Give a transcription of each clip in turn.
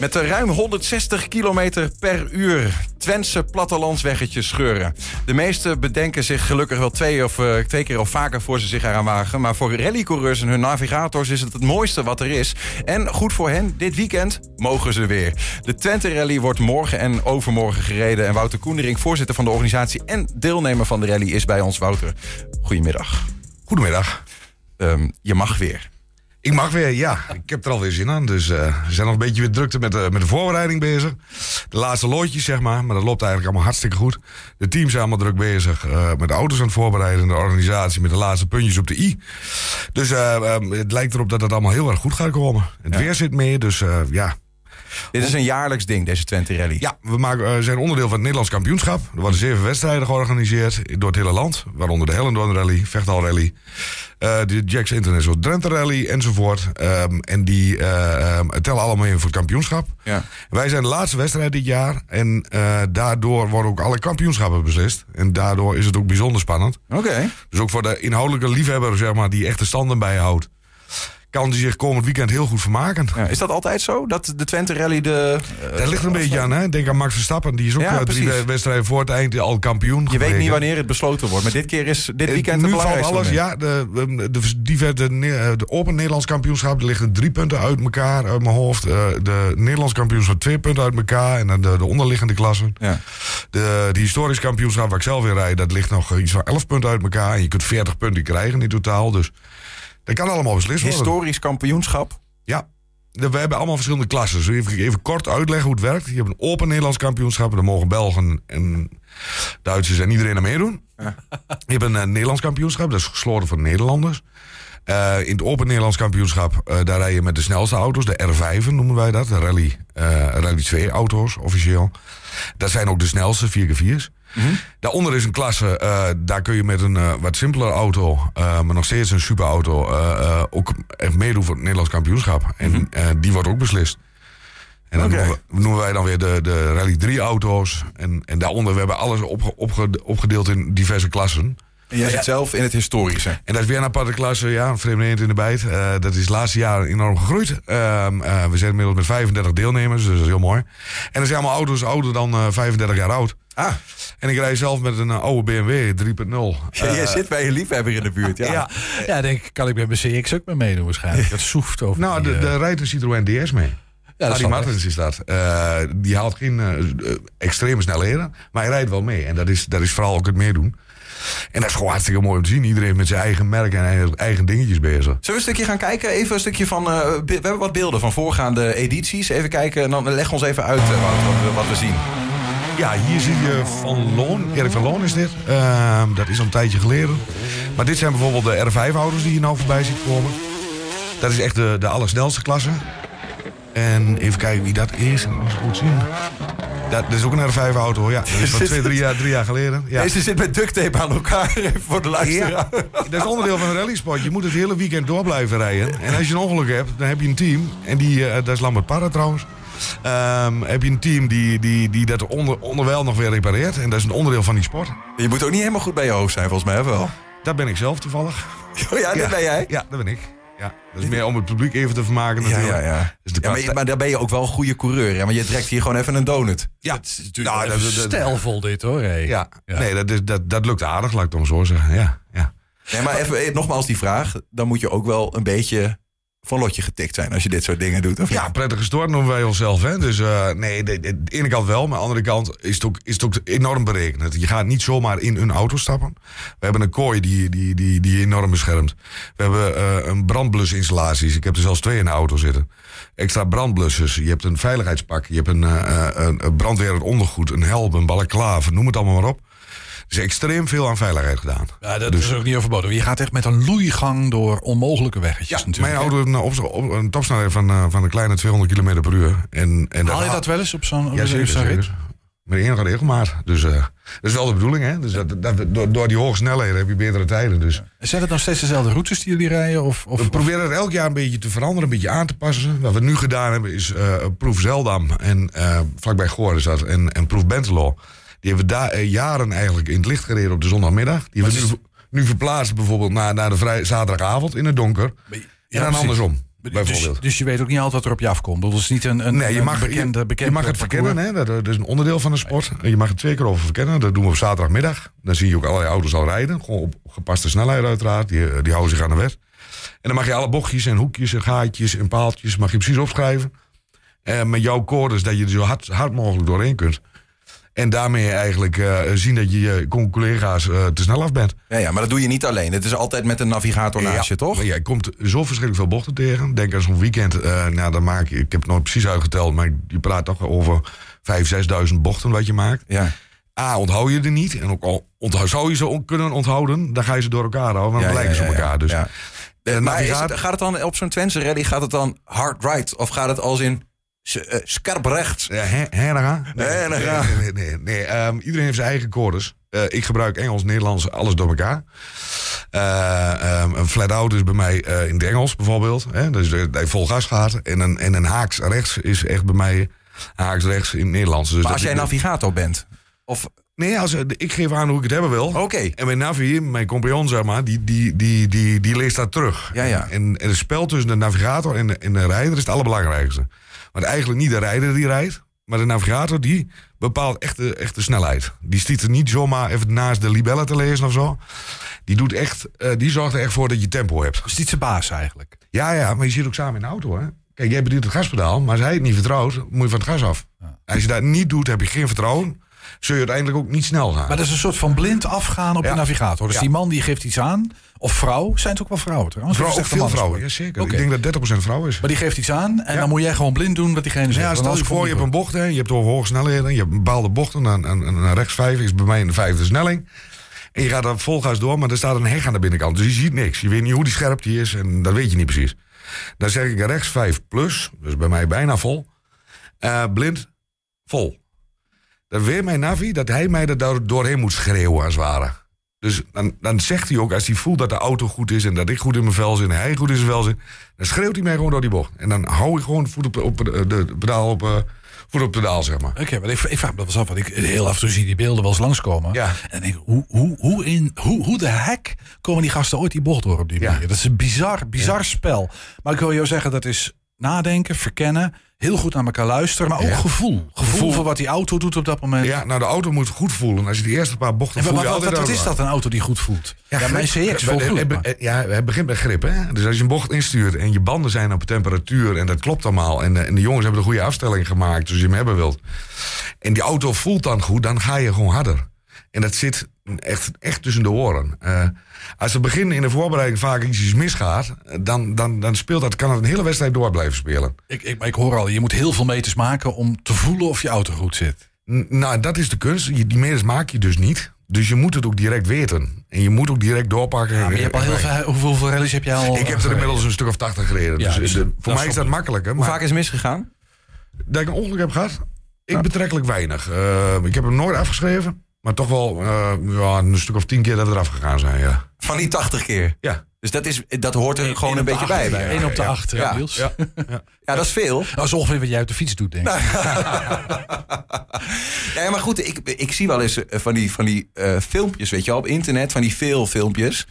Met de ruim 160 km per uur Twentse plattelandsweggetjes scheuren. De meesten bedenken zich gelukkig wel twee, of, uh, twee keer of vaker voor ze zich eraan wagen. Maar voor rallycoureurs en hun navigators is het het mooiste wat er is. En goed voor hen, dit weekend mogen ze weer. De Twente Rally wordt morgen en overmorgen gereden. En Wouter Koendering, voorzitter van de organisatie en deelnemer van de rally, is bij ons. Wouter, goedemiddag. Goedemiddag. Um, je mag weer. Ik mag weer, ja. Ik heb er alweer zin aan. Dus uh, we zijn nog een beetje weer drukte met de, met de voorbereiding bezig. De laatste loodjes, zeg maar. Maar dat loopt eigenlijk allemaal hartstikke goed. De teams zijn allemaal druk bezig. Uh, met de auto's aan het voorbereiden. De organisatie met de laatste puntjes op de i. Dus uh, het lijkt erop dat het allemaal heel erg goed gaat komen. Het ja. weer zit mee, dus ja... Dit is een jaarlijks ding, deze Twente Rally. Ja, we maken, zijn onderdeel van het Nederlands kampioenschap. Er worden zeven wedstrijden georganiseerd door het hele land. Waaronder de Hellendoorn Rally, Vechtal Rally, uh, de Jacks International Drenthe Rally enzovoort. Um, en die uh, um, tellen allemaal in voor het kampioenschap. Ja. Wij zijn de laatste wedstrijd dit jaar. En daardoor worden ook alle kampioenschappen beslist. En daardoor is het ook bijzonder spannend. Oké. Okay. Dus ook voor de inhoudelijke liefhebber, zeg maar, die echt de standen bijhoudt kan hij zich komend weekend heel goed vermaken. Ja, is dat altijd zo? Dat de Twente Rally de... Uh, dat ligt een beetje aan. Hè? Denk aan Max Verstappen. Die is ook ja, drie wedstrijden voor het eind al kampioen. Je weet niet wanneer het besloten wordt. Maar dit keer is dit weekend nu de valt alles. Ja, de, de, de, de, de Open Nederlands kampioenschap. Liggen drie punten uit elkaar uit mijn hoofd. De Nederlands kampioenschap twee punten uit elkaar. En dan de, de onderliggende klassen. Ja. De, de historisch kampioenschap waar ik zelf weer rijd. Dat ligt nog iets van elf punten uit elkaar. En je kunt 40 punten krijgen in totaal. Dus... Dat kan allemaal beslist worden. Historisch kampioenschap? Ja. We hebben allemaal verschillende klassen. Dus even, even kort uitleggen hoe het werkt. Je hebt een open Nederlands kampioenschap. Daar mogen Belgen en Duitsers en iedereen aan meedoen. Ja. Je hebt een uh, Nederlands kampioenschap. Dat is gesloten voor Nederlanders. Uh, in het Open Nederlands kampioenschap, uh, daar rij je met de snelste auto's. De R5 noemen wij dat. De Rally, Rally 2 auto's, officieel. Dat zijn ook de snelste 4x4's. Mhm. Daaronder is een klasse, uh, daar kun je met een uh, wat simpelere auto, uh, maar nog steeds een superauto, ook echt meedoen voor het Nederlands kampioenschap. En Mhm. die wordt ook beslist. En dan Oké. noemen, we- noemen wij dan weer de, de Rally 3 auto's. En, en daaronder, we hebben alles opge- opge- opgedeeld in diverse klassen. En jij zit zelf in het historische. En dat is weer een aparte klasse, ja, een vreemde eend in de bijt. Eh, dat is de laatste jaren enorm gegroeid. Ehm, eh, we zijn inmiddels met 35 deelnemers, dus dat is heel mooi. En dat zijn allemaal auto's ouder dan eh, 35 jaar oud. Ah, En ik rij zelf met een eh, oude BMW 3.0 jij Eh, zit bij een liefhebber in de buurt. Ja. ja. Ja, denk kan ik met mijn CX ook mee meedoen waarschijnlijk. Dat soeft over Nou, die, de, eh, de rijdt een Citroën DS mee. ja, dat Harry Martens is dat. Eh, die haalt geen eh, eh, extreme snelheden, maar hij rijdt wel mee. En dat is, dat is vooral ook het meedoen. En dat is gewoon hartstikke mooi om te zien. Iedereen met zijn eigen merk en eigen, dingetjes bezig. Zullen we een stukje gaan kijken? Even een stukje van. eh, we hebben wat beelden van voorgaande edities. Even kijken en dan leg ons even uit eh, wat, we, wat we zien. Ja, hier zie je Van Loon. Erik van Loon is dit. Ehm, dat is al een tijdje geleden. Maar dit zijn bijvoorbeeld de R5-auto's die je nou voorbij ziet komen. Dat is echt de, de allersnelste klasse. En even kijken wie dat is. Ik het goed zien. Dat, dat is ook een R5-auto, ja. Dat is van twee, drie jaar, drie jaar geleden. Ja. Deze zit met duct tape aan elkaar voor de luisteraar. Ja, dat is onderdeel van een rallysport. Je moet het hele weekend door blijven rijden. En als je een ongeluk hebt, dan heb je een team. En die, eh, dat is Lambert Parra trouwens. Ehm, heb je een team die, die, die dat onder, onderwijl nog weer repareert. En dat is een onderdeel van die sport. Je moet ook niet helemaal goed bij je hoofd zijn, volgens mij of wel. Dat ben ik zelf toevallig. Oh ja, dit ben jij. Ja, dat ben ik. Ja, dat is meer om het publiek even te vermaken Ja, natuurlijk. ja, ja. Dus de Ja, maar, maar daar ben je ook wel een goede coureur. Hè? Want je trekt hier gewoon even een donut. ja, Het is natuurlijk Nou, wel dat- even dat- stijlvol dit hoor. hey. ja. Ja. nee, dat, is, dat, dat lukt aardig, laat ik het dan zo zeggen. Ja, ja. Nee, maar even eh, nogmaals die vraag. Dan moet je ook wel een beetje van lotje getikt zijn als je dit soort dingen doet. Of Ja, prettige stort noemen wij onszelf. Hè? Dus eh, nee, de, ene kant wel, maar aan de andere kant is het ook, is het ook enorm berekend. Je gaat niet zomaar in een auto stappen. We hebben een kooi die, die, die, die enorm beschermt. We hebben eh, een brandblusinstallaties. Ik heb er zelfs twee in de auto zitten. Extra brandblussers. Je hebt een veiligheidspak. Je hebt een, eh, een, brandweerend ondergoed, een helm, een balaclave. Noem het allemaal maar op. Is extreem veel aan veiligheid gedaan. Ja, dat Dus- is ook niet overbodig. Je gaat echt met een loeigang door onmogelijke weggetjes Ja, natuurlijk. mijn auto heeft een, op, op- een topsnelheid van, eh, van een kleine 200 km per uur. En, en Haal je dat wel eens op zo'n Ja, zeker. zo'n rit? Met enige regelmaat. Dus eh, dat is wel de bedoeling, hè? Dus dat, dat, door, door die hoge snelheden heb je betere tijden. Dus Zijn het nog steeds dezelfde routes die jullie rijden? Of, of, we proberen het elk jaar een beetje te veranderen, een beetje aan te passen. Wat we nu gedaan hebben is eh, proef Zeldam en vlakbij Goor is dat en, en proef Bentelo. Die hebben we daar eh, jaren eigenlijk in het licht gereden op de zondagmiddag. Die hebben we nu, nu verplaatst bijvoorbeeld naar, naar de vrij, zaterdagavond in het donker. Ja, en dan precies. andersom. Dus, bijvoorbeeld. dus je weet ook niet altijd wat er op je afkomt. Dat is niet een, een, Nee, je een mag, bekende, je, mag het verkennen, hè? Dat, dat is een onderdeel van de sport. Je mag het twee keer over verkennen. Dat doen we op zaterdagmiddag. Dan zie je ook allerlei auto's al rijden. Gewoon op gepaste snelheid uiteraard. Die, die houden zich aan de weg. En dan mag je alle bochtjes en hoekjes en gaatjes en paaltjes... mag je precies opschrijven. Eh, met jouw codes dat je er zo hard, hard mogelijk doorheen kunt. En daarmee eigenlijk eh, zien dat je je collega's eh, te snel af bent. Ja, ja, maar dat doe je niet alleen. Het is altijd met een navigator naast je, toch? Maar jij komt zo verschrikkelijk veel bochten tegen. Denk aan zo'n weekend. eh, nou, dan maak je, ik heb het nog precies uitgeteld, maar je praat toch over 5.000, 6.000 bochten wat je maakt. Ja. A, onthoud je er niet. En ook al onthoud, zou je ze kunnen onthouden, dan ga je ze door elkaar houden. Want Ja, dan lijken ze ja, op ja, elkaar. Dus ja. maar het- gaat het dan op zo'n Twentse rally, gaat het dan hard right? Of gaat het als in eh, scherp rechts? Ja, daar daar. Nee, nee, nee. Ehm, iedereen heeft zijn eigen codes. Eh, ik gebruik Engels, Nederlands, alles door elkaar. Eh, ehm, een flat out is bij mij in het Engels bijvoorbeeld. Hè? Dus dat je vol gas gaat. En een, en een haaks rechts is echt bij mij haaks rechts in het Nederlands. Dus Maar als jij navigator bent? Of, Nee, als, eh, ik geef aan hoe ik het hebben wil. oké. En mijn Navi, mijn compagnon, zeg maar, die, die, die, die, die leest dat terug. Ja, ja. En, en het spel tussen de navigator en de, en de rijder is het allerbelangrijkste. Want eigenlijk niet de rijder die rijdt, maar de navigator die bepaalt echt de, echt de snelheid. Die stiet er niet zomaar even naast de libellen te lezen of zo. Die, doet echt, eh, die zorgt er echt voor dat je tempo hebt. Dus niet zijn baas eigenlijk. Ja, ja, maar je zit ook samen in de auto, hè. Kijk, jij bedient het gaspedaal, maar als hij het niet vertrouwt, moet je van het gas af. Als je dat niet doet, heb je geen vertrouwen. Zul je uiteindelijk ook niet snel gaan. Maar dat is een soort van blind afgaan op Ja. je navigator. Dus Ja. die man die geeft iets aan. Of vrouw. Zijn het ook wel vrouwen trouwens? Vrouw, ook een veel vrouwen, ja, zeker. Ik denk dat 30% vrouw is. Maar die geeft iets aan. En Ja. dan moet jij gewoon blind doen wat diegene zegt. Ja, stel je voor, je hebt een bocht, hè, je hebt over hoge snelheden, je hebt bepaalde bochten, en, en, en naar rechts 5 is bij mij de vijfde snelling. En je gaat er vol gas door, maar er staat een heg aan de binnenkant. Dus je ziet niks. Je weet niet hoe die scherp die is en dat weet je niet precies. Dan zeg ik rechts 5 plus, dus bij mij bijna vol. Eh, blind, vol. Dan weet mijn navi dat hij mij er door- doorheen moet schreeuwen als het ware. Dus dan, dan zegt hij ook, als hij voelt dat de auto goed is en dat ik goed in mijn vel zit en hij goed in zijn vel zit, dan schreeuwt hij mij gewoon door die bocht. En dan hou ik gewoon voet op, op de, pedaal op, eh, voet op pedaal, zeg maar. Oké, maar ik, ik vraag me dat wel eens af. Want ik heel af en toe zie die beelden wel eens langskomen. Ja. En denk ik, hoe, hoe, hoe, in, hoe, hoe de hek komen die gasten ooit die bocht door op die Ja. manier? Dat is een bizar, bizar spel. Maar ik wil jou zeggen, dat is nadenken, verkennen. Heel goed naar elkaar luisteren. Maar ook Ja. gevoel. gevoel. Gevoel. voor wat die auto doet op dat moment. Ja, nou de auto moet goed voelen. Als je die eerste paar bochten voelt, wat, wat, wat is dat, een auto die goed voelt? Ja, mijn grip. CX voelt Ja, het begint met grip. Hè? Dus als je een bocht instuurt en je banden zijn op temperatuur en dat klopt allemaal. En de, en de jongens hebben de goede afstelling gemaakt, dus je hem hebben wilt. En die auto voelt dan goed, dan ga je gewoon harder. En dat zit echt, echt tussen de oren. Eh, als het begin in de voorbereiding vaak iets misgaat, dan, dan, dan speelt dat, kan het een hele wedstrijd door blijven spelen. Ik, ik, maar ik hoor al, je moet heel veel meters maken om te voelen of je auto goed zit. N- Nou, dat is de kunst. Je- Die meters maak je dus niet. Dus je moet het ook direct weten. En je moet ook direct doorpakken. Ja, maar je hebt al heel veel, hoeveel, hoeveel rallies heb je al? Ik heb er inmiddels een stuk of 80 gereden. Ja, dus dus de- dat voor mij is dat goed. makkelijker. Hoe vaak is het misgegaan? dat ik een ongeluk heb gehad, ik betrekkelijk weinig. Eh, ik heb hem nooit afgeschreven. Maar toch wel eh, ja, een stuk of tien keer dat we eraf gegaan zijn, ja. Van die 80 keer. Ja. Dus dat, is, dat hoort er gewoon een Eén beetje bij. bij. één op de acht, ja, ja, Niels. ja. Ja, dat is veel. Dat is ongeveer wat jij uit de fiets doet, denk ik. Ja, maar goed, ik, ik zie wel eens eh, van die, van die eh, filmpjes, weet je wel, op internet, van die veel filmpjes.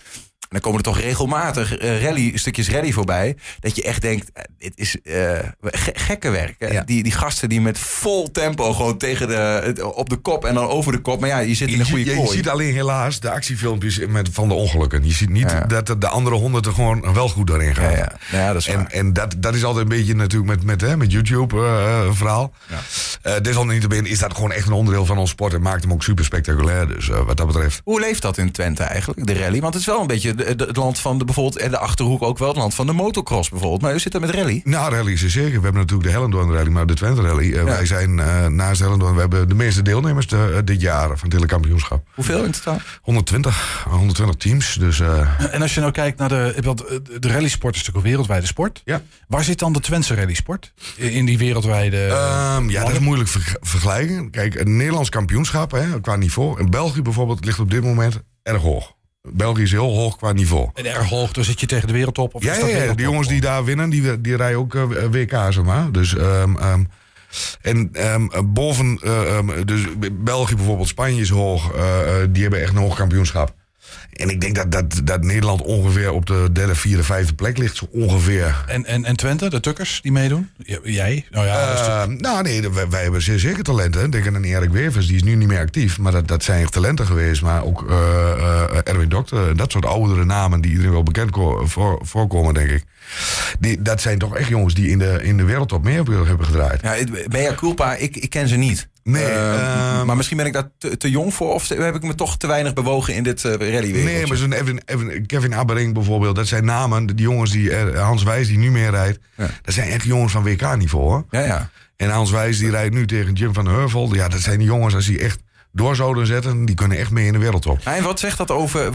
En dan komen er toch regelmatig eh, rally, stukjes rally voorbij. Dat je echt denkt, eh, dit is ge- gekke werk. Ja. Die, die gasten die met vol tempo gewoon tegen de, op de kop en dan over de kop. Maar ja, je zit in een goede je, je ziet alleen helaas de actiefilmpjes met, van de ongelukken. Je ziet niet Ja. dat de- de andere honderd er gewoon wel goed doorheen gaan. ja, ja. ja, dat is. En, en dat, dat is altijd een beetje natuurlijk met, met, hè, met YouTube eh, een verhaal. Desalniettemin is dat gewoon echt een onderdeel van ons sport. En maakt hem ook super spectaculair. Dus wat dat betreft. Hoe leeft dat in Twente eigenlijk, de rally? Want het is wel een beetje het land van de bijvoorbeeld, en de Achterhoek ook wel het land van de motocross bijvoorbeeld. Maar hoe zit dat met rally? Nou, rally's is zeker. We hebben natuurlijk de Hellendoorn rally, maar de Twente rally. eh, Wij zijn eh, naast Hellendoorn, we hebben de meeste deelnemers de- eh, dit jaar van het hele kampioenschap. Hoeveel in totaal? 120, 120 teams. Dus eh, En als je nou kijkt naar de... Want eh, de rallysport is natuurlijk een wereldwijde sport. ja. Waar zit dan de Twentse rallysport? In die wereldwijde... Ehm, ja, dat is moeilijk ver- vergelijken. Kijk, een Nederlands kampioenschap hè, qua niveau. In België bijvoorbeeld ligt op dit moment erg hoog. België is heel hoog qua niveau. En erg hoog, dan zit je tegen de wereldtop. Of Ja, ja, ja, die jongens die daar winnen, die, die rijden ook eh, WK, zeg maar. Dus, ehm, ehm, en ehm, boven, eh, dus België bijvoorbeeld, Spanje is hoog. eh, eh, die hebben echt een hoog kampioenschap. En ik denk dat, dat, dat Nederland ongeveer op de derde, vierde, vijfde plek ligt. Zo ongeveer. En, en, en Twente, de Tukkers die meedoen? Jij? Nou ja, dat is Eh, nou nee, wij, wij hebben zeer zeker talenten. Denk aan Erik Wevers, die is nu niet meer actief. Maar dat, dat zijn echt talenten geweest. Maar ook eh, eh, Erwin Dokter, dat soort oudere namen die iedereen wel bekend ko- voor, voorkomen, denk ik. Die, dat zijn toch echt jongens die in de, in de wereldtop mee hebben hebben gedraaid. Ja, Mea culpa, ik, ik ken ze niet. Nee, Eh, ehm, maar misschien ben ik daar te, te jong voor. Of heb ik me toch te weinig bewogen in dit uh, rally Nee, maar zo'n Evan, Evan- Kevin Abbering bijvoorbeeld, dat zijn namen. Die jongens die Hans Wijs die nu meer rijdt, Ja. dat zijn echt jongens van WK-niveau. Ja, ja. En Hans Wijs die rijdt nu tegen Jim van Heuvel. Ja, dat zijn die jongens als die echt door zouden zetten, die kunnen echt mee in de wereldtop. En wat zegt dat over.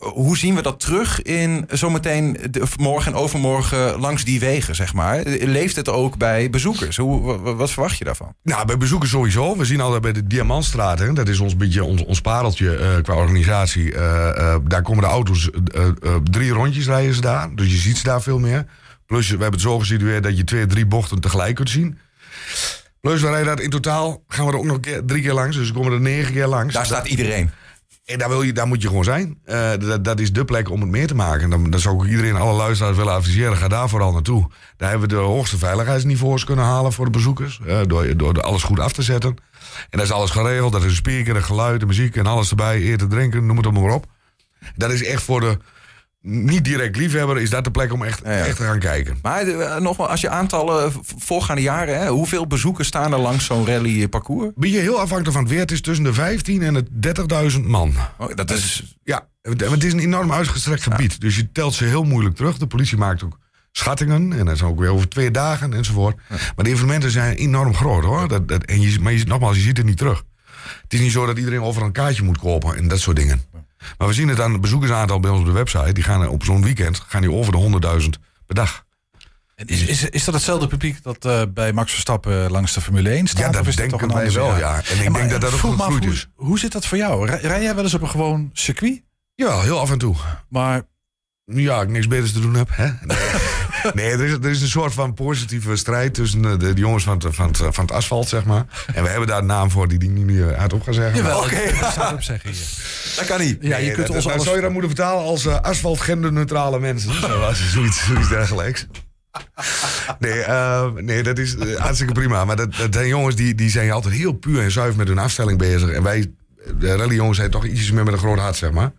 hoe zien we dat terug in zometeen de- morgen en overmorgen langs die wegen, zeg maar? Leeft het ook bij bezoekers? Hoe, wat verwacht je daarvan? Nou, bij bezoekers sowieso. We zien altijd bij de Diamantstraat, hè, dat is ons beetje ons, ons pareltje eh, qua organisatie. Eh, eh, daar komen de auto's drie rondjes rijden ze daar. Dus je ziet ze daar veel meer. Plus, we hebben het zo gesitueerd dat je twee, drie bochten tegelijk kunt zien. Plus, we rijden daar in totaal, gaan we er ook nog drie keer langs. Dus we komen er negen keer langs. Daar staat iedereen. En daar, wil je, daar moet je gewoon zijn. Eh, dat, dat is de plek om het meer te maken. En dan, dan zou ik iedereen, alle luisteraars willen adviseren. Ga daar vooral naartoe. Daar hebben we de hoogste veiligheidsniveaus kunnen halen voor de bezoekers. eh, door, door alles goed af te zetten. En daar is alles geregeld. Dat is een speaker, een geluid, de muziek en alles erbij. Eten, drinken, noem het allemaal maar op. Dat is echt voor de niet direct liefhebber. Is dat de plek om echt, Ja, ja. echt te gaan kijken. Maar eh, nogmaals, als je aantallen v- voorgaande jaren, hè, hoeveel bezoekers staan er langs zo'n rally parcours? Ben je heel afhankelijk van het weer. Het is tussen de 15 en de 30.000 man. Oh, dat is. Ja, het is een enorm uitgestrekt gebied. Dus je telt ze heel moeilijk terug. De politie maakt ook schattingen. En dat is ook weer over twee dagen enzovoort. Maar de evenementen zijn enorm groot hoor. Dat, dat, en je, maar je, nogmaals, je ziet het niet terug. Het is niet zo dat iedereen over een kaartje moet kopen en dat soort dingen. Maar we zien het aan het bezoekersaantal bij ons op de website. Die gaan op zo'n weekend gaan die over de 100.000 per dag. En Is, is, is dat hetzelfde publiek dat eh, bij Max Verstappen langs de Formule 1 staat? Ja, dat is denken toch wij wel, ja. En ik denk dat dat ook gegroeid hoe, is. Hoe zit dat voor jou? Rij, rij jij wel eens op een gewoon circuit? Ja, heel af en toe. Maar Ja, ik niks beters te doen heb. Hè? Nee, nee er, is, er is een soort van positieve strijd tussen eh, de, de jongens van het, van, het, van het asfalt, zeg maar. En we hebben daar een naam voor die die niet meer hardop gaan zeggen. jawel, Oké. ik staat erop zeggen hier. Dat kan niet. Ja, je Nee, kunt dat- ons dat alles... zou je dat moeten vertalen als eh, asfalt genderneutrale mensen. Zoals zoiets, zoiets dergelijks. Nee, eh, nee, dat is eh, hartstikke prima. Maar dat, dat zijn jongens die, die zijn altijd heel puur en zuiver met hun afstelling bezig. En wij, de rallyjongens, zijn toch ietsjes meer met een groot hart, zeg maar.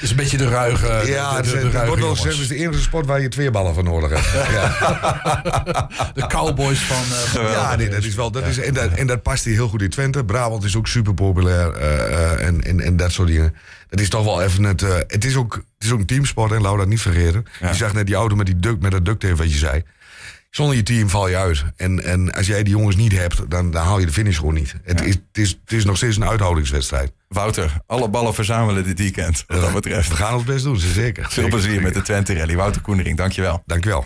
Is een beetje de ruige... ja, de, het het wordt wel gezegd, het is de enige sport waar je twee ballen voor nodig hebt. Ja. De cowboys van... eh, van Ja, nee, dat is wel. Dat is, en, dat, en dat past hier heel goed in Twente. Brabant is ook super populair eh, eh, en, en, en dat soort dingen. Dat is toch wel even het. het, is ook, het is ook een teamsport en dat niet vergeten. Je zag net die auto met, die duct, met dat duct tape wat je zei. Zonder je team val je uit. En, en als jij die jongens niet hebt, dan, dan haal je de finish gewoon niet. Het, is, het, is, het is nog steeds een uithoudingswedstrijd. Wouter, alle ballen verzamelen dit weekend. Wat dat betreft. We gaan ons best doen, zeker. Veel Zeker, plezier met de Twente Rally. Wouter Koenering, dankjewel. Dankjewel.